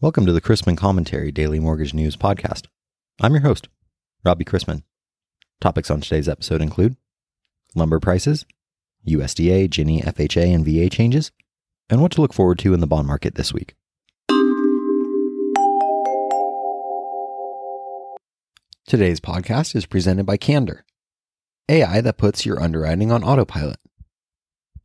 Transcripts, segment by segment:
Welcome to the Chrisman Commentary Daily Mortgage News Podcast. I'm your host, Robbie Chrisman. Topics on today's episode include lumber prices, USDA, Ginnie, FHA, and VA changes, and what to look forward to in the bond market this week. Today's podcast is presented by Candor, AI that puts your underwriting on autopilot.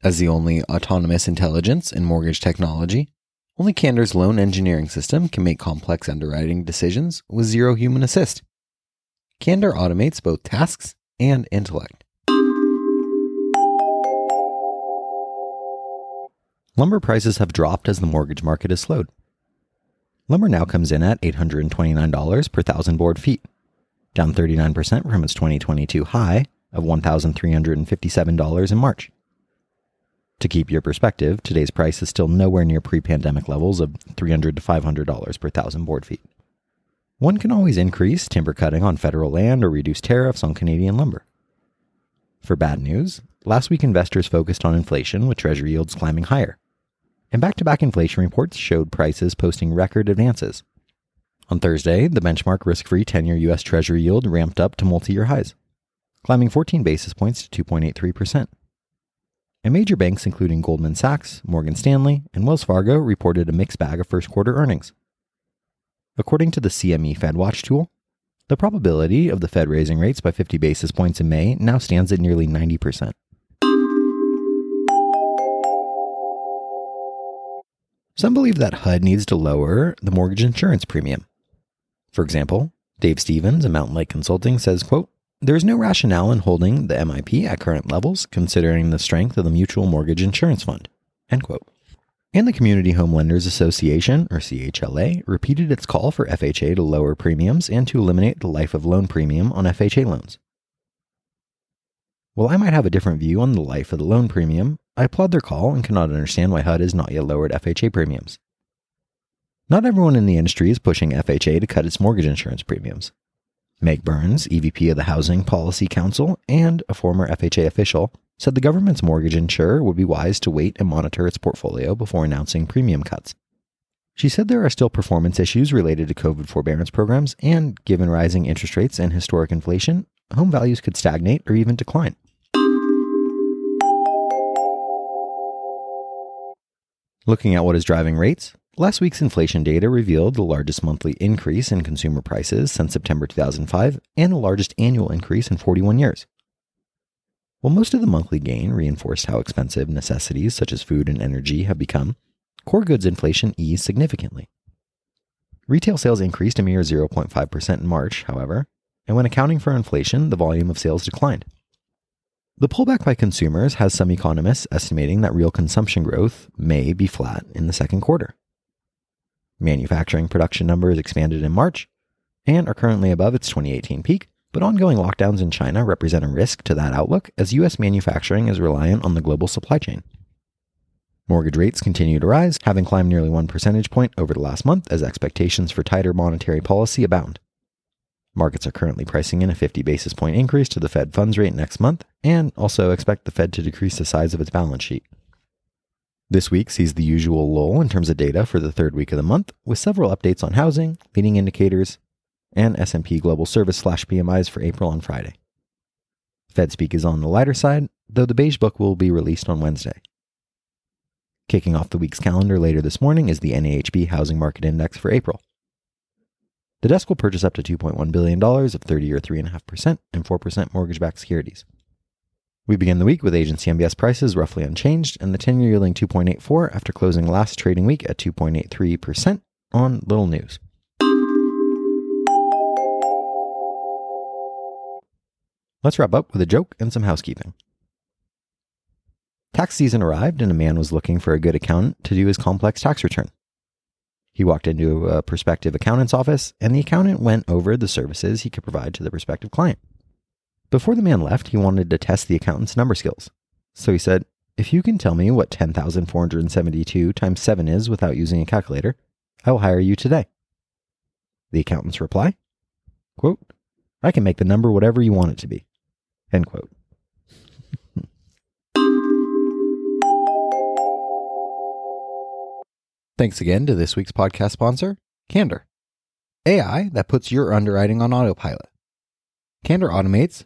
As the only autonomous intelligence in mortgage technology, only Candor's loan engineering system can make complex underwriting decisions with zero human assist. Candor automates both tasks and intellect. Lumber prices have dropped as the mortgage market has slowed. Lumber now comes in at $829 per thousand board feet, down 39% from its 2022 high of $1,357 in March. To keep your perspective, today's price is still nowhere near pre pandemic levels of $300 to $500 per thousand board feet. One can always increase timber cutting on federal land or reduce tariffs on Canadian lumber. For bad news, last week investors focused on inflation with Treasury yields climbing higher. And back to back inflation reports showed prices posting record advances. On Thursday, the benchmark risk free 10 year U.S. Treasury yield ramped up to multi year highs, climbing 14 basis points to 2.83% and major banks including Goldman Sachs, Morgan Stanley, and Wells Fargo reported a mixed bag of first quarter earnings. According to the CME FedWatch tool, the probability of the Fed raising rates by 50 basis points in May now stands at nearly 90%. Some believe that HUD needs to lower the mortgage insurance premium. For example, Dave Stevens of Mountain Lake Consulting says, quote, there is no rationale in holding the MIP at current levels, considering the strength of the Mutual Mortgage Insurance Fund. End quote. And the Community Home Lenders Association, or CHLA, repeated its call for FHA to lower premiums and to eliminate the life of loan premium on FHA loans. While I might have a different view on the life of the loan premium, I applaud their call and cannot understand why HUD has not yet lowered FHA premiums. Not everyone in the industry is pushing FHA to cut its mortgage insurance premiums. Meg Burns, EVP of the Housing Policy Council and a former FHA official, said the government's mortgage insurer would be wise to wait and monitor its portfolio before announcing premium cuts. She said there are still performance issues related to COVID forbearance programs, and given rising interest rates and historic inflation, home values could stagnate or even decline. Looking at what is driving rates, Last week's inflation data revealed the largest monthly increase in consumer prices since September 2005 and the largest annual increase in 41 years. While most of the monthly gain reinforced how expensive necessities such as food and energy have become, core goods inflation eased significantly. Retail sales increased a mere 0.5% in March, however, and when accounting for inflation, the volume of sales declined. The pullback by consumers has some economists estimating that real consumption growth may be flat in the second quarter. Manufacturing production numbers expanded in March and are currently above its 2018 peak, but ongoing lockdowns in China represent a risk to that outlook as U.S. manufacturing is reliant on the global supply chain. Mortgage rates continue to rise, having climbed nearly one percentage point over the last month as expectations for tighter monetary policy abound. Markets are currently pricing in a 50 basis point increase to the Fed funds rate next month and also expect the Fed to decrease the size of its balance sheet. This week sees the usual lull in terms of data for the third week of the month, with several updates on housing, leading indicators, and S&P Global Service slash PMIs for April on Friday. Fed speak is on the lighter side, though the beige book will be released on Wednesday. Kicking off the week's calendar later this morning is the NAHB Housing Market Index for April. The desk will purchase up to $2.1 billion of 30 or 3.5% and 4% mortgage backed securities. We begin the week with agency MBS prices roughly unchanged and the 10 year yielding 2.84 after closing last trading week at 2.83% on Little News. Let's wrap up with a joke and some housekeeping. Tax season arrived and a man was looking for a good accountant to do his complex tax return. He walked into a prospective accountant's office and the accountant went over the services he could provide to the prospective client. Before the man left, he wanted to test the accountant's number skills. So he said, If you can tell me what 10,472 times 7 is without using a calculator, I will hire you today. The accountant's reply, quote, I can make the number whatever you want it to be. End quote. Thanks again to this week's podcast sponsor, Candor, AI that puts your underwriting on autopilot. Candor automates